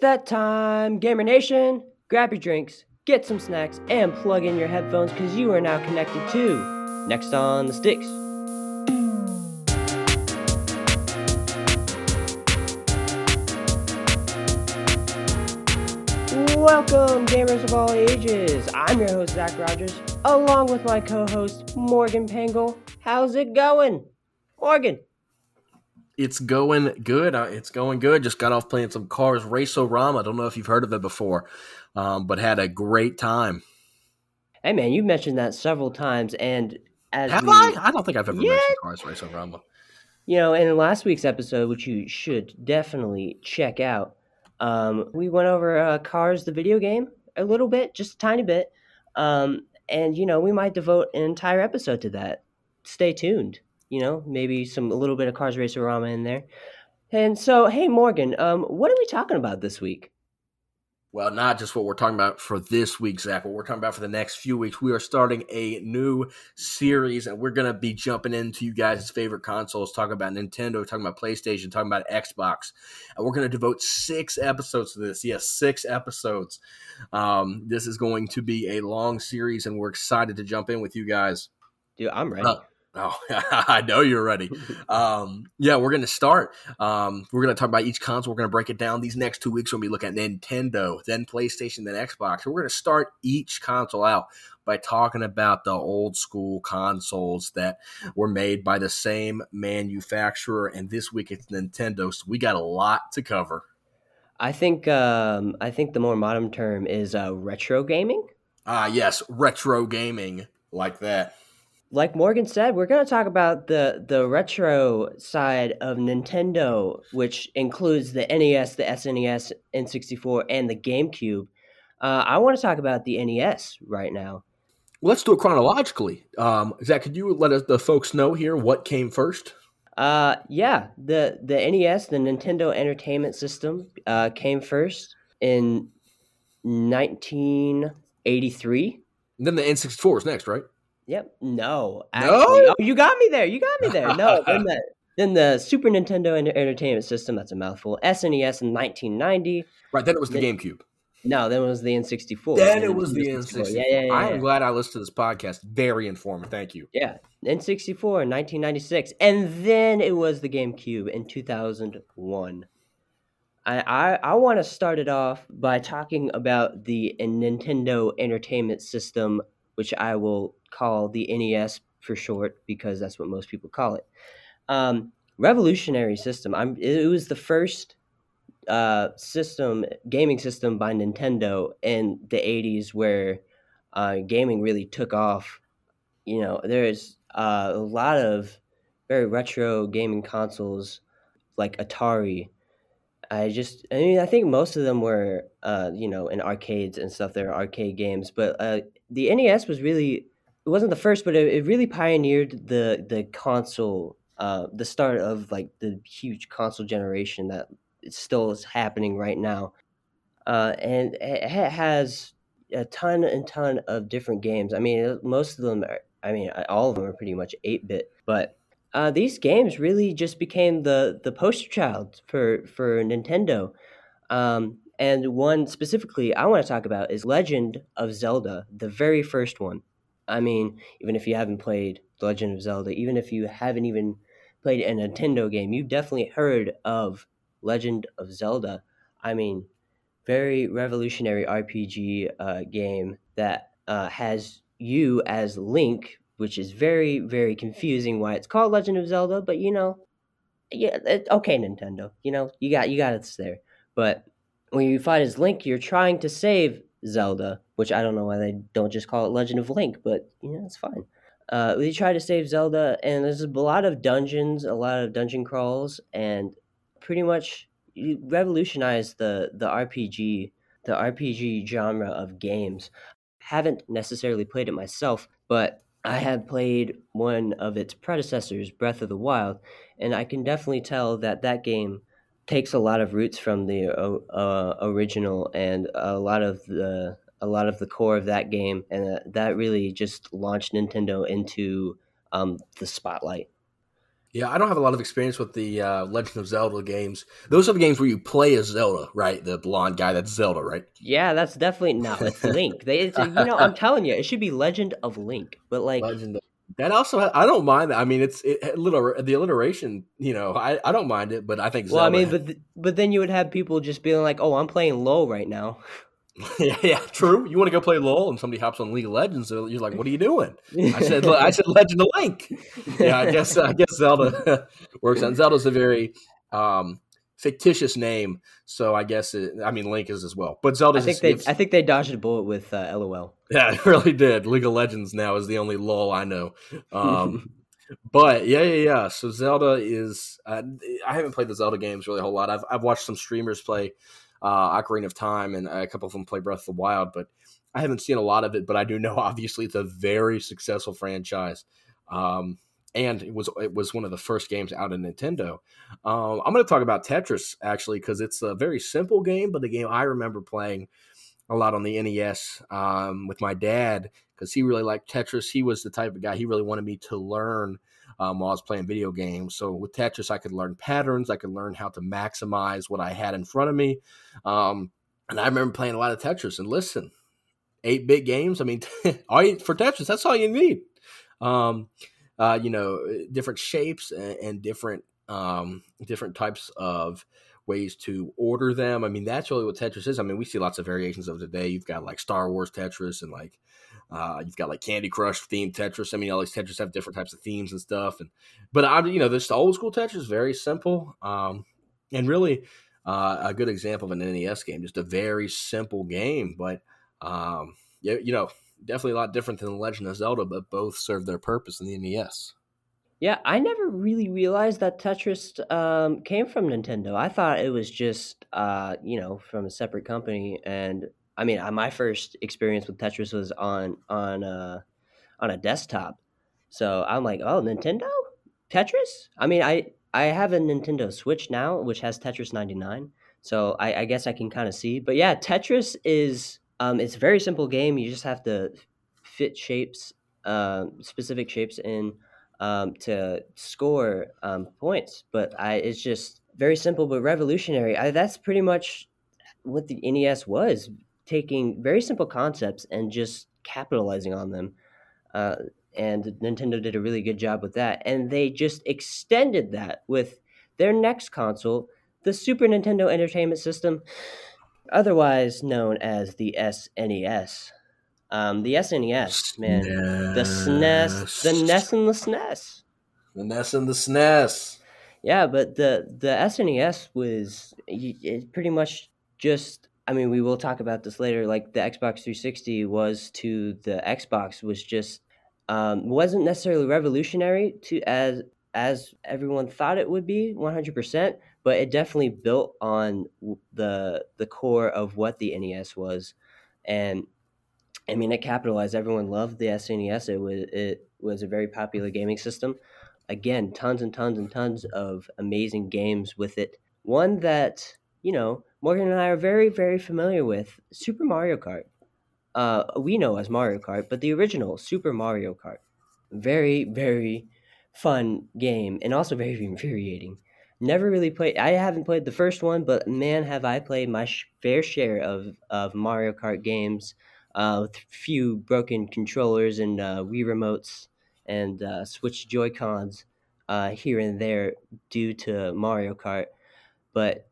that time, Gamer Nation. Grab your drinks, get some snacks, and plug in your headphones because you are now connected to Next on the Sticks. Welcome, gamers of all ages. I'm your host, Zach Rogers, along with my co host, Morgan Pangle. How's it going? Morgan. It's going good. It's going good. Just got off playing some Cars Race-O-Rama. I don't know if you've heard of it before, um, but had a great time. Hey, man, you mentioned that several times, and as Have we, I? I don't think I've ever Yeah. mentioned Cars Race-O-Rama. You know, in last week's episode, which you should definitely check out, um, we went over uh, Cars, the video game, a little bit, just a tiny bit. Um, and, you know, we might devote an entire episode to that. Stay tuned. You know, maybe some a little bit of Cars Race-O-Rama in there. And so, hey, Morgan, um, what are we talking about this week? Well, not just what we're talking about for this week, Zach, what we're talking about for the next few weeks. We are starting a new series, and we're going to be jumping into you guys' favorite consoles, talking about Nintendo, talking about PlayStation, talking about Xbox. And we're going to devote six episodes to this. Yes, six episodes. Um, this is going to be a long series, and we're excited to jump in with you guys. Dude, I'm ready. Uh, Oh, I know you're ready. Um, yeah, we're going to start. Um, we're going to talk about each console. We're going to break it down. These next two weeks, to be looking at Nintendo, then PlayStation, then Xbox. We're going to start each console out by talking about the old school consoles that were made by the same manufacturer. And this week it's Nintendo. So we got a lot to cover. I think um, I think the more modern term is uh, retro gaming. Ah, yes, retro gaming like that. Like Morgan said, we're going to talk about the the retro side of Nintendo, which includes the NES, the SNES, N64, and the GameCube. Uh, I want to talk about the NES right now. Well, let's do it chronologically. Um, Zach, could you let us, the folks know here what came first? Uh, yeah, the the NES, the Nintendo Entertainment System, uh, came first in 1983. And then the N64 is next, right? Yep. No. No? Oh, you got me there. You got me there. No. then the then the Super Nintendo Entertainment System. That's a mouthful. SNES in 1990. Right, then it was the Then- GameCube. No, then it was the N64. Then Then it was the N64. N64. Yeah, yeah, yeah. I am yeah. glad I listened to this podcast. Very informative. Thank you. Yeah, N64 in 1996, and then it was the GameCube in 2001. I I, I want to start it off by talking about the Nintendo Entertainment System, which I will call the NES for short because that's what most people call it. Um, revolutionary system. I'm. It was the first uh, system, gaming system by Nintendo in the 80s, where uh, gaming really took off you know, there's uh, a lot of very retro gaming consoles like Atari. I just, I mean, I think most of them were, uh, you know, in arcades and stuff. They're arcade games, but uh, the NES was really, it wasn't the first, but it, it really pioneered the the console, uh, the start of like the huge console generation that still is happening right now, uh, and it has a ton and ton of different games. I mean, most of them are, I mean, all of them are pretty much 8 bit, but uh, these games really just became the, the poster child for, for Nintendo. Um, and one specifically I want to talk about is Legend of Zelda, the very first one. I mean, even if you haven't played The Legend of Zelda, even if you haven't even played a Nintendo game, you've definitely heard of Legend of Zelda. I mean, very revolutionary RPG uh, game that uh, has you as Link, which is very very confusing why it's called Legend of Zelda. But you know, yeah, it, okay, Nintendo, you know you got you got it there. But when you fight as Link, you're trying to save Zelda, which I don't know why they don't just call it Legend of Link, but you know it's fine. Uh, they try to save Zelda, and there's a lot of dungeons, a lot of dungeon crawls, and pretty much you revolutionized the the RPG the RPG genre of games. Haven't necessarily played it myself, but I have played one of its predecessors, Breath of the Wild, and I can definitely tell that that game takes a lot of roots from the uh, uh, original and a lot of the a lot of the core of that game, and uh, that really just launched Nintendo into um, the spotlight. Yeah, I don't have a lot of experience with the uh, Legend of Zelda games. Those are the games where you play as Zelda, right? The blonde guy that's Zelda, right? Yeah, that's definitely not. It's Link. They, it's, you know, I'm telling you, it should be Legend of Link. But like, Legend of that also, I don't mind that. I mean, it's it, little the alliteration. You know, I, I don't mind it, but I think. Well, Zelda I mean, but th- but then you would have people just being like, "Oh, I'm playing low right now." yeah, yeah, true. You want to go play LOL, and somebody hops on League of Legends. So you're like, "What are you doing?" I said, "I said Legend of Link." Yeah, I guess I guess Zelda works. And Zelda's a very um, fictitious name, so I guess it, I mean Link is as well. But Zelda, I think they I think they dodged a bullet with uh, LOL. Yeah, it really did. League of Legends now is the only LOL I know. Um, but yeah, yeah, yeah. So Zelda is. Uh, I haven't played the Zelda games really a whole lot. I've I've watched some streamers play uh, Ocarina of Time, and a couple of them play Breath of the Wild, but I haven't seen a lot of it. But I do know obviously it's a very successful franchise. Um, and it was it was one of the first games out of Nintendo. Um, I'm going to talk about Tetris actually because it's a very simple game, but the game I remember playing a lot on the NES um, with my dad because he really liked Tetris. He was the type of guy he really wanted me to learn um, while I was playing video games. So with Tetris, I could learn patterns. I could learn how to maximize what I had in front of me. Um, and I remember playing a lot of Tetris. And listen, eight bit games. I mean, all you, for Tetris, that's all you need. Um, uh, you know, different shapes and, and different um, different types of ways to order them. I mean, that's really what Tetris is. I mean, we see lots of variations of today. You've got like Star Wars Tetris and like uh, you've got like Candy Crush themed Tetris. I mean, all these Tetris have different types of themes and stuff. And but I, you know, this old school Tetris is very simple um, and really uh, a good example of an NES game. Just a very simple game, but um, yeah, you know, definitely a lot different than The Legend of Zelda, but both serve their purpose in the NES. Yeah, I never really realized that Tetris um, came from Nintendo. I thought it was just, uh, you know, from a separate company, and I mean, my first experience with Tetris was on on uh, on a desktop. So I'm like, oh, Nintendo Tetris. I mean, I I have a Nintendo Switch now, which has Tetris 99. So I, I guess I can kind of see. But yeah, Tetris is um, it's a very simple game. You just have to fit shapes, uh, specific shapes in um, to score um, points. But I it's just very simple but revolutionary. I, that's pretty much what the NES was taking very simple concepts and just capitalizing on them. Uh, and Nintendo did a really good job with that. And they just extended that with their next console, the Super Nintendo Entertainment System, otherwise known as the SNES. Um, the SNES, man, SNES. the SNES, the NES and the SNES, the NES and the SNES. Yeah, but the the SNES was it pretty much just I mean, we will talk about this later. Like the Xbox 360 was to the Xbox was just um, wasn't necessarily revolutionary to as as everyone thought it would be 100%, but it definitely built on the the core of what the NES was, and I mean, it capitalized. Everyone loved the SNES. It was it was a very popular gaming system. Again, tons and tons and tons of amazing games with it. One that you know Morgan and I are very, very familiar with Super Mario Kart. Uh, we know as Mario Kart, but the original Super Mario Kart. Very, very fun game and also very infuriating. Never really played. I haven't played the first one, but man, have I played my sh- fair share of, of Mario Kart games uh, with few broken controllers and uh, Wii remotes and uh, Switch Joy Cons uh, here and there due to Mario Kart. But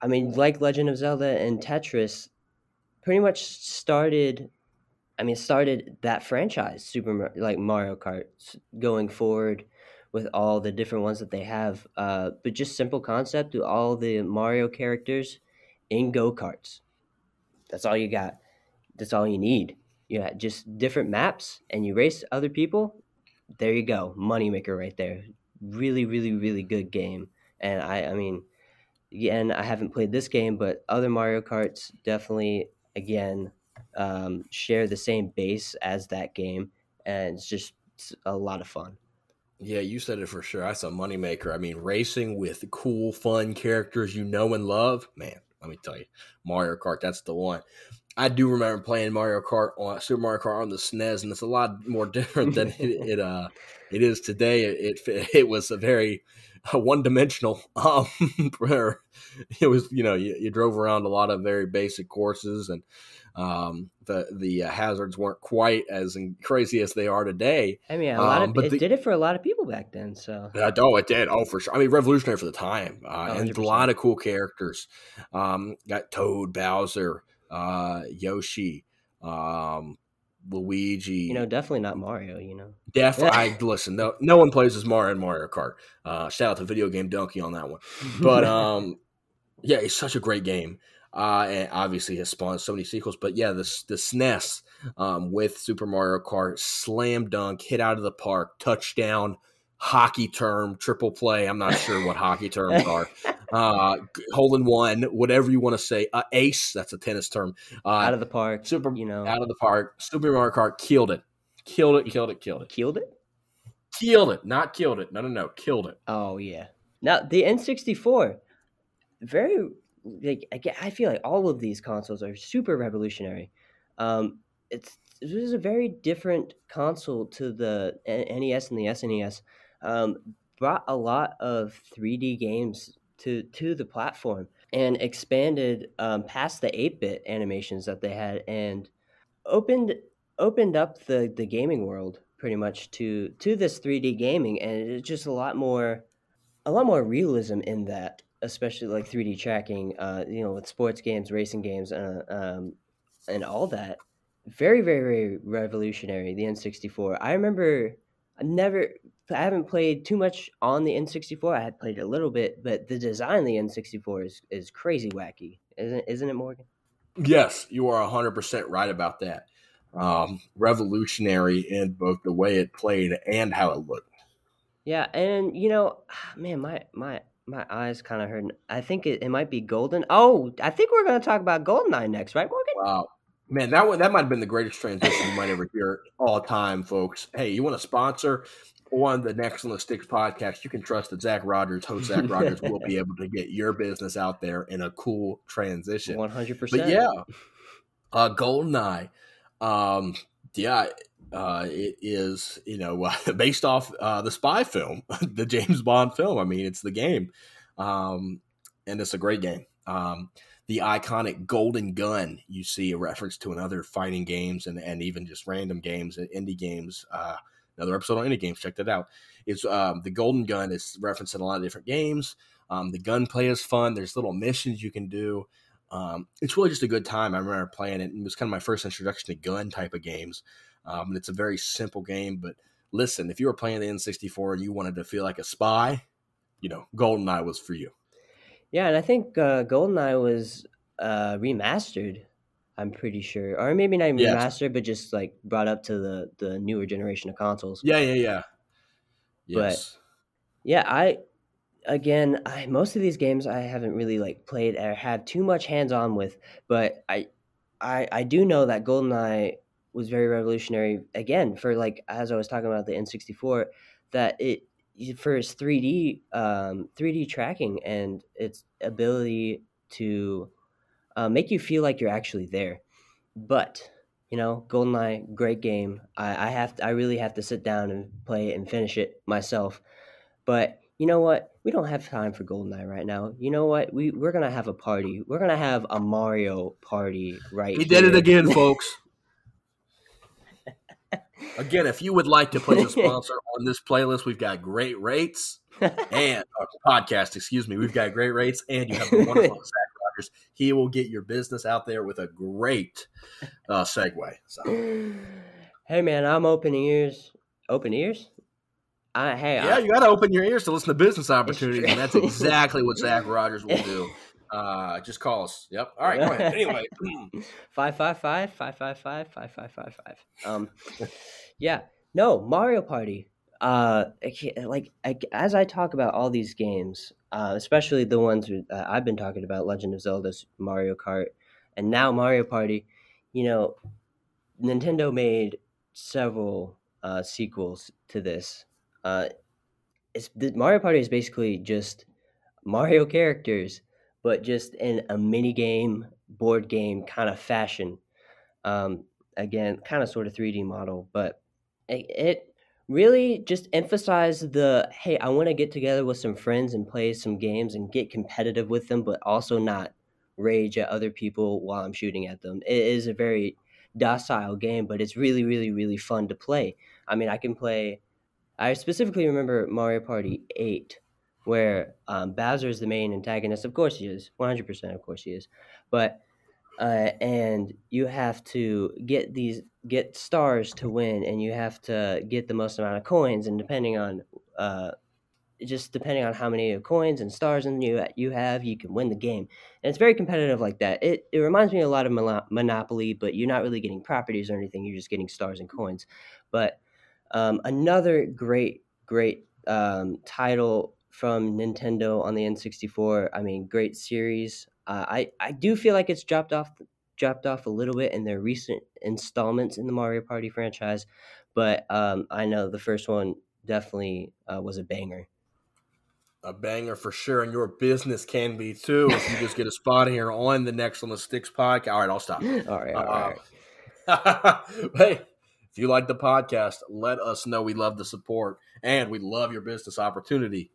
I mean, like Legend of Zelda and Tetris, pretty much started. I mean, started that franchise, Super like Mario Kart, going forward with all the different ones that they have. Uh, but just simple concept to all the Mario characters in go karts. That's all you got. That's all you need. Yeah, just different maps, and you race other people. There you go, moneymaker right there. Really, really, really good game. And I, I mean, again, I haven't played this game, but other Mario Karts definitely, again, um, share the same base as that game, and it's just it's a lot of fun. Yeah, you said it for sure. That's a moneymaker. I mean, racing with cool, fun characters you know and love, man. Let me tell you, Mario Kart, that's the one. I do remember playing Mario Kart on Super Mario Kart on the SNES, and it's a lot more different than it, it uh it is today. It it, it was a very uh, one dimensional. Um, where it was you know you, you, drove around a lot of very basic courses, and um, the the uh, hazards weren't quite as crazy as they are today. I mean, a lot um, of it the, did it for a lot of people back then. So uh, oh, it did. Oh, for sure. I mean, revolutionary for the time, uh, and a lot of cool characters. Um, got Toad, Bowser uh, Yoshi, um, Luigi. You know, definitely not Mario. You know, definitely. I listen. No, no one plays as Mario in Mario Kart. Uh, shout out to VideoGameDunkey on that one. But um, yeah, it's such a great game. Uh, and obviously has spawned so many sequels. But yeah, the the SNES um, with Super Mario Kart, slam dunk, hit out of the park, touchdown, hockey term, triple play. I'm not sure what hockey terms are. Uh, hole in one, whatever you want to say. Uh, ace, that's a tennis term. Uh, out of the park. Super, you know, out of the park. Super Mario Kart killed it. Killed it, killed it, killed it. Killed it? Killed it, not killed it. No, no, no, killed it. Oh, yeah. Now, the N64, very, like, I feel like all of these consoles are super revolutionary. Um, it's this is a very different console to the NES and the SNES. Um, brought a lot of 3D games to to the platform and expanded um, past the 8-bit animations that they had and opened opened up the the gaming world pretty much to to this 3D gaming and it's just a lot more a lot more realism in that especially like 3D tracking uh, you know with sports games racing games uh, um, and all that very very very revolutionary the N64 I remember I never I haven't played too much on the N64. I had played a little bit, but the design of the N64 is is crazy wacky, isn't isn't it, Morgan? Yes, you are hundred percent right about that. Um, revolutionary in both the way it played and how it looked. Yeah, and you know, man, my my my eyes kind of hurting. I think it, it might be Golden. Oh, I think we're going to talk about Goldeneye next, right, Morgan? Wow, man, that one that might have been the greatest transition you might ever hear all time, folks. Hey, you want to sponsor? on the Next on the Sticks podcast, you can trust that Zach Rogers, host Zach Rogers, will be able to get your business out there in a cool transition. One hundred percent. But yeah, uh, Goldeneye, um, yeah, uh, it is you know based off uh, the spy film, the James Bond film. I mean, it's the game, um, and it's a great game. Um, the iconic golden gun you see a reference to in other fighting games and, and even just random games and indie games uh, another episode on Indie Games. Check that out. It's um, the Golden Gun is referenced in a lot of different games. Um, the gunplay is fun. There's little missions you can do. Um, it's really just a good time. I remember playing it. It was kind of my first introduction to gun type of games. Um, and it's a very simple game. But listen, if you were playing the N64 and you wanted to feel like a spy, you know, GoldenEye was for you. Yeah, and I think uh, GoldenEye was uh, remastered I'm pretty sure, or maybe not even remastered, but just like brought up to the the newer generation of consoles. Yeah, yeah, yeah. Yes. But yeah, I again, I most of these games I haven't really like played or had too much hands on with, but I I I do know that GoldenEye was very revolutionary again for like as I was talking about the N64 that it for its 3D um 3D tracking and its ability to uh, make you feel like you're actually there. But you know, GoldenEye, great game. I, I have to, I really have to sit down and play it and finish it myself. But you know what? We don't have time for GoldenEye right now. You know what? We we're gonna have a party. We're gonna have a Mario party right. Here. He did it again, folks. Again, if you would like to place a sponsor on this playlist, we've got great rates and uh, podcast. Excuse me, we've got great rates, and you have a wonderful Zach Rogers. he will get your business out there with a great uh, segue. So. Hey man, I'm open ears. Open ears? I, hey, yeah, I, you got to open your ears to listen to business opportunities, and that's exactly what Zach Rogers will do. Uh, just call us. Yep. All right. Go ahead. Anyway, five five five five five five five five five five. Um, yeah. No Mario Party uh, like I, as I talk about all these games, uh, especially the ones uh, I've been talking about, Legend of Zelda, Mario Kart, and now Mario Party, you know, Nintendo made several uh, sequels to this. Uh, it's the, Mario Party is basically just Mario characters, but just in a mini game, board game kind of fashion. Um, again, kind of sort of 3D model, but it, it really just emphasized the hey, I want to get together with some friends and play some games and get competitive with them, but also not rage at other people while I'm shooting at them. It is a very docile game, but it's really, really, really fun to play. I mean, I can play. I specifically remember Mario Party 8, where um, Bowser is the main antagonist. Of course, he is. 100%, of course, he is. But uh, and you have to get these get stars to win, and you have to get the most amount of coins. And depending on uh, just depending on how many coins and stars and you you have, you can win the game. And it's very competitive like that. It it reminds me a lot of Monopoly, but you're not really getting properties or anything. You're just getting stars and coins. But um, another great great um, title from Nintendo on the N64. I mean, great series. Uh, I I do feel like it's dropped off dropped off a little bit in their recent installments in the Mario Party franchise, but um, I know the first one definitely uh, was a banger. A banger for sure, and your business can be too if you just get a spot here on the Next on the Sticks podcast. All right, I'll stop. All right, all uh, right. hey, if you like the podcast, let us know. We love the support, and we love your business opportunity.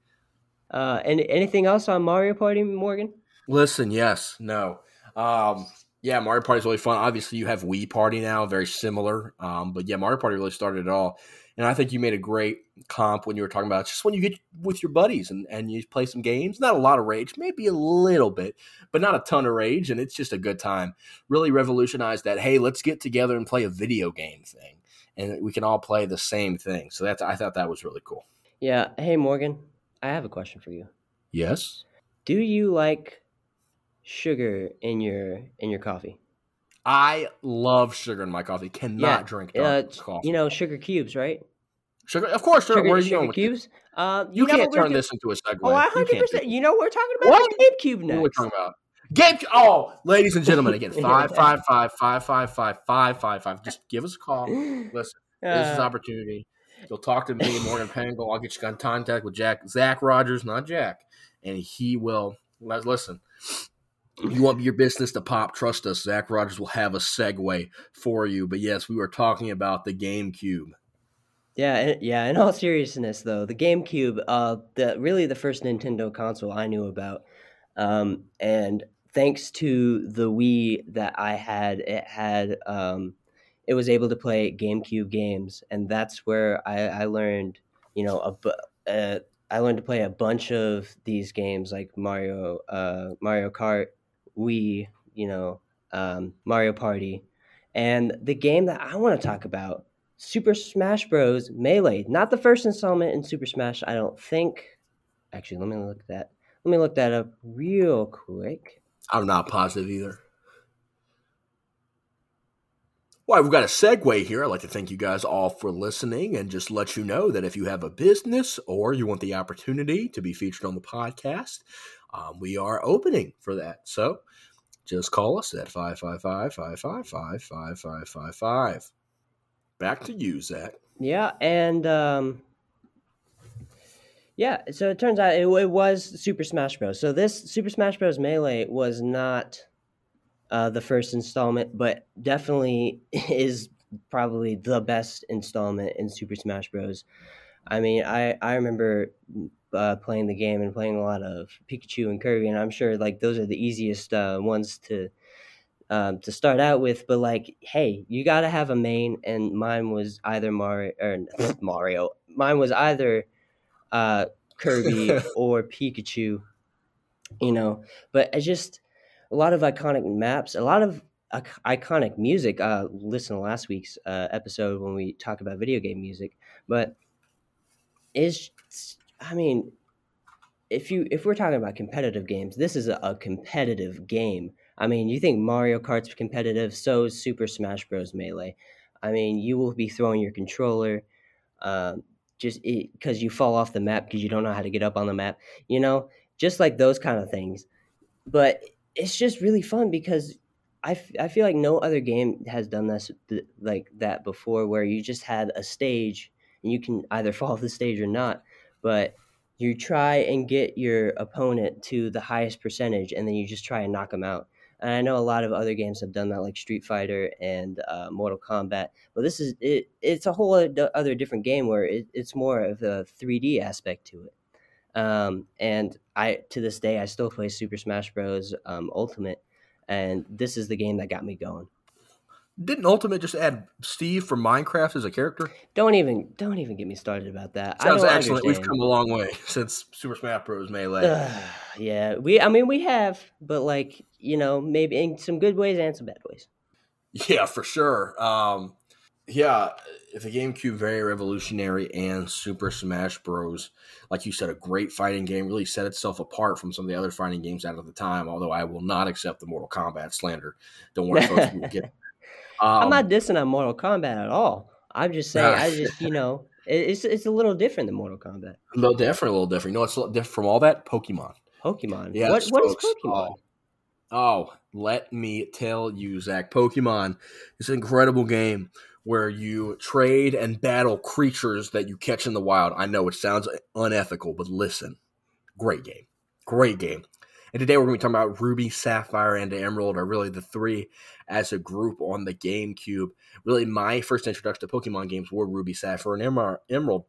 Uh, and anything else on Mario Party, Morgan? Listen, yes, no. Um, yeah, Mario Party is really fun. Obviously, you have Wii Party now, very similar. Um, but yeah, Mario Party really started it all. And I think you made a great comp when you were talking about just when you get with your buddies and, and you play some games. Not a lot of rage, maybe a little bit, but not a ton of rage. And it's just a good time. Really revolutionized that, hey, let's get together and play a video game thing. And we can all play the same thing. So that's I thought that was really cool. Yeah. Hey, Morgan, I have a question for you. Yes. Do you like sugar in your in your coffee? I love sugar in my coffee. Cannot yeah, drink dark uh, coffee. You know, sugar cubes, right? Sugar, of course. Sugar, Where are you sugar going cubes? Uh, you, you can't turn this into a segue. Oh, hundred percent. You know, what we're talking about what? GameCube next. What are we talking about? Game. Oh, ladies and gentlemen, again, five, five, five, five, five, five, five, five, five. Just give us a call. Listen, uh, this is opportunity. You'll talk to me, Morgan Pangle. I'll get you in contact with Jack, Zach Rogers, not Jack, and he will. let, Listen, you want your business to pop, trust us. Zach Rogers will have a segue for you. But yes, we were talking about the GameCube. Yeah, yeah. In all seriousness, though, the GameCube, uh, the really the first Nintendo console I knew about, um, and thanks to the Wii that I had, it had, um, it was able to play GameCube games, and that's where I, I learned, you know, a, uh, I learned to play a bunch of these games like Mario, uh, Mario Kart, Wii, you know, um, Mario Party, and the game that I want to talk about, Super Smash Bros. Melee. Not the first installment in Super Smash, I don't think. Actually, let me look at that. Let me look that up real quick. I'm not positive either. Well, we've got a segue here. I'd like to thank you guys all for listening and just let you know that if you have a business or you want the opportunity to be featured on the podcast, um, we are opening for that. So just call us at 555 555 5555. Back to you, Zach. Yeah, and um, yeah, so it turns out it, it, was Super Smash Bros. So this Super Smash Bros. Melee was not uh, the first installment, but definitely is probably the best installment in Super Smash Bros. I mean, I I remember uh, playing the game and playing a lot of Pikachu and Kirby, and I'm sure like those are the easiest uh, ones to um, to start out with. But like, hey, you got to have a main, and mine was either Mario or Mario. Mine was either uh, Kirby or Pikachu. You know, but I just a lot of iconic maps, a lot of iconic music. Uh, listen to last week's uh, episode when we talk about video game music, but it's I mean, if you if we're talking about competitive games, this is a, a competitive game. I mean, you think Mario Kart's competitive, so is Super Smash Bros. Melee. I mean, you will be throwing your controller, um, just because you fall off the map because you don't know how to get up on the map. You know, just like those kind of things. But it's just really fun because I, f- I feel like no other game has done this like that before, where you just had a stage and you can either fall off the stage or not but you try and get your opponent to the highest percentage and then you just try and knock them out and I know a lot of other games have done that, like Street Fighter and uh, Mortal Kombat. But this is it. It's a whole other different game where it, it's more of a 3D aspect to it. Um, and I to this day I still play Super Smash Bros. Um, Ultimate, and this is the game that got me going. Didn't Ultimate just add Steve from Minecraft as a character? Don't even don't even get me started about that. Sounds excellent. We've come a long way since Super Smash Bros. Melee. yeah, we. I mean, we have, but like you know, maybe in some good ways and some bad ways. Yeah, for sure. Um, yeah, the GameCube very revolutionary, and Super Smash Bros. Like you said, a great fighting game. Really set itself apart from some of the other fighting games out of the time. Although I will not accept the Mortal Kombat slander. Don't worry, folks. We will get um, I'm not dissing on Mortal Kombat at all. I'm just saying, I just you know, it's it's a little different than Mortal Kombat. A little different, a little different. You know, it's different from all that Pokemon. Pokemon. Yeah. What, what is Pokemon? Oh, oh, let me tell you, Zach. Pokemon is an incredible game where you trade and battle creatures that you catch in the wild. I know it sounds unethical, but listen, great game, great game. And today we're going to be talking about Ruby, Sapphire, and Emerald are really the three as a group on the GameCube. Really, my first introduction to Pokemon games were Ruby, Sapphire, and Emerald.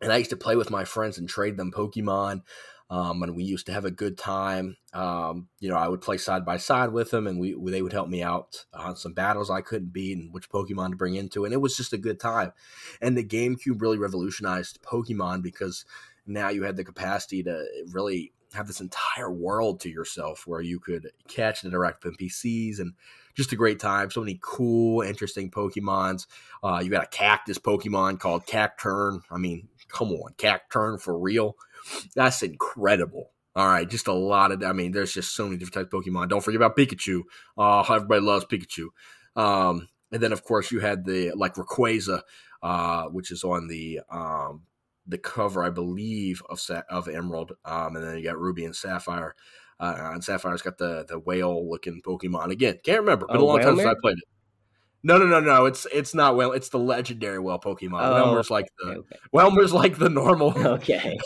And I used to play with my friends and trade them Pokemon. Um, and we used to have a good time. Um, you know, I would play side by side with them, and we they would help me out on some battles I couldn't beat and which Pokemon to bring into, and it was just a good time. And the GameCube really revolutionized Pokemon because now you had the capacity to really have this entire world to yourself where you could catch and interact with NPCs and just a great time. So many cool, interesting Pokemons. Uh, you got a cactus Pokemon called Cacturn. I mean, come on, Cacturn for real? That's incredible. All right, just a lot of. I mean, there's just so many different types of Pokemon. Don't forget about Pikachu. Uh, everybody loves Pikachu. Um, and then of course you had the like Rayquaza, uh, which is on the um, the cover, I believe, of of Emerald, um, and then you got Ruby and Sapphire. Uh, and Sapphire's got the the whale looking Pokemon again. Can't remember. Been oh, a long time since I played it. No, no, no, no. It's it's not well. It's the legendary well Pokemon. Oh, Wailmer's like the okay. Wailmer's like the normal. Okay.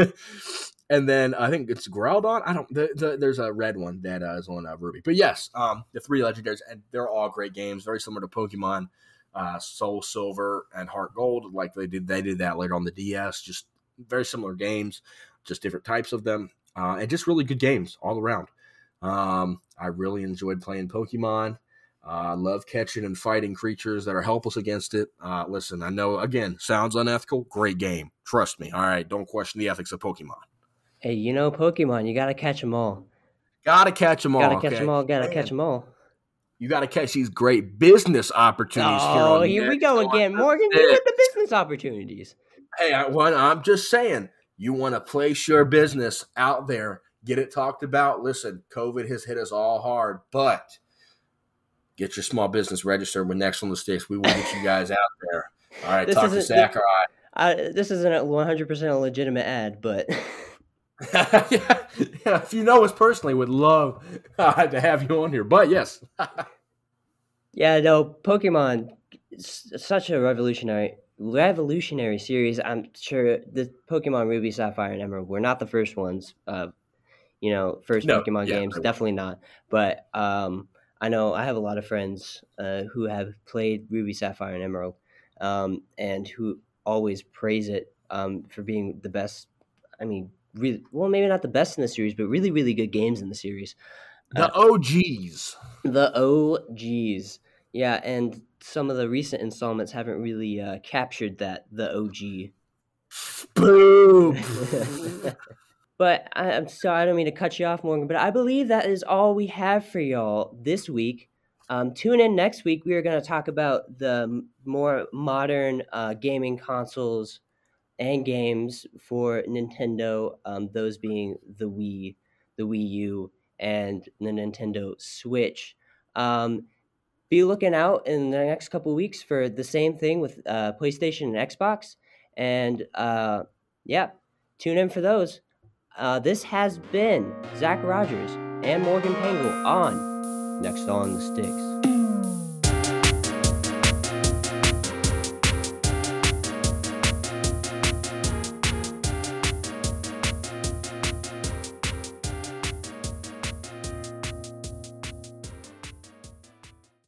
and then I think it's Groudon. I don't. The, the, there's a red one that uh, is on uh, Ruby. But yes, um, the three legendaries, and they're all great games. Very similar to Pokemon uh, Soul Silver and Heart Gold. Like they did, they did that later on the DS. Just very similar games, just different types of them, uh, and just really good games all around. Um, I really enjoyed playing Pokemon. I uh, love catching and fighting creatures that are helpless against it. Uh, listen, I know again sounds unethical. Great game, trust me. All right, don't question the ethics of Pokemon. Hey, you know Pokemon, you gotta catch them all. Gotta catch them all. Gotta catch okay? them all. Gotta catch them all. You got to catch these great business opportunities. Oh, here, here we go again, Morgan. You get the business opportunities. Hey, I, well, I'm just saying, you want to place your business out there, get it talked about. Listen, COVID has hit us all hard, but get your small business registered with Next on the Sticks. We will get you guys out there. All right, this talk to right. Uh, this isn't a 100% a legitimate ad, but. yeah, yeah, if you know us personally, would love uh, to have you on here. But yes. yeah, no, Pokemon, such a revolutionary revolutionary series. I'm sure the Pokemon Ruby, Sapphire, and Emerald were not the first ones. Uh, you know, first no, Pokemon yeah, games, definitely not. But um, I know I have a lot of friends uh, who have played Ruby, Sapphire, and Emerald, um, and who always praise it um, for being the best. I mean, really well, maybe not the best in the series, but really, really good games in the series. The uh, OGs. The OGs. Yeah, and some of the recent installments haven't really uh, captured that the OG. Boom. but I, am sorry, I don't mean to cut you off, Morgan. But I believe that is all we have for y'all this week. Um, tune in next week. We are going to talk about the more modern uh, gaming consoles and games for Nintendo, um, those being the Wii, the Wii U, and the Nintendo Switch. Um, be looking out in the next couple weeks for the same thing with uh, PlayStation and Xbox. And uh, yeah, tune in for those. Uh, this has been Zach Rogers and Morgan Pangle on Next on the Sticks.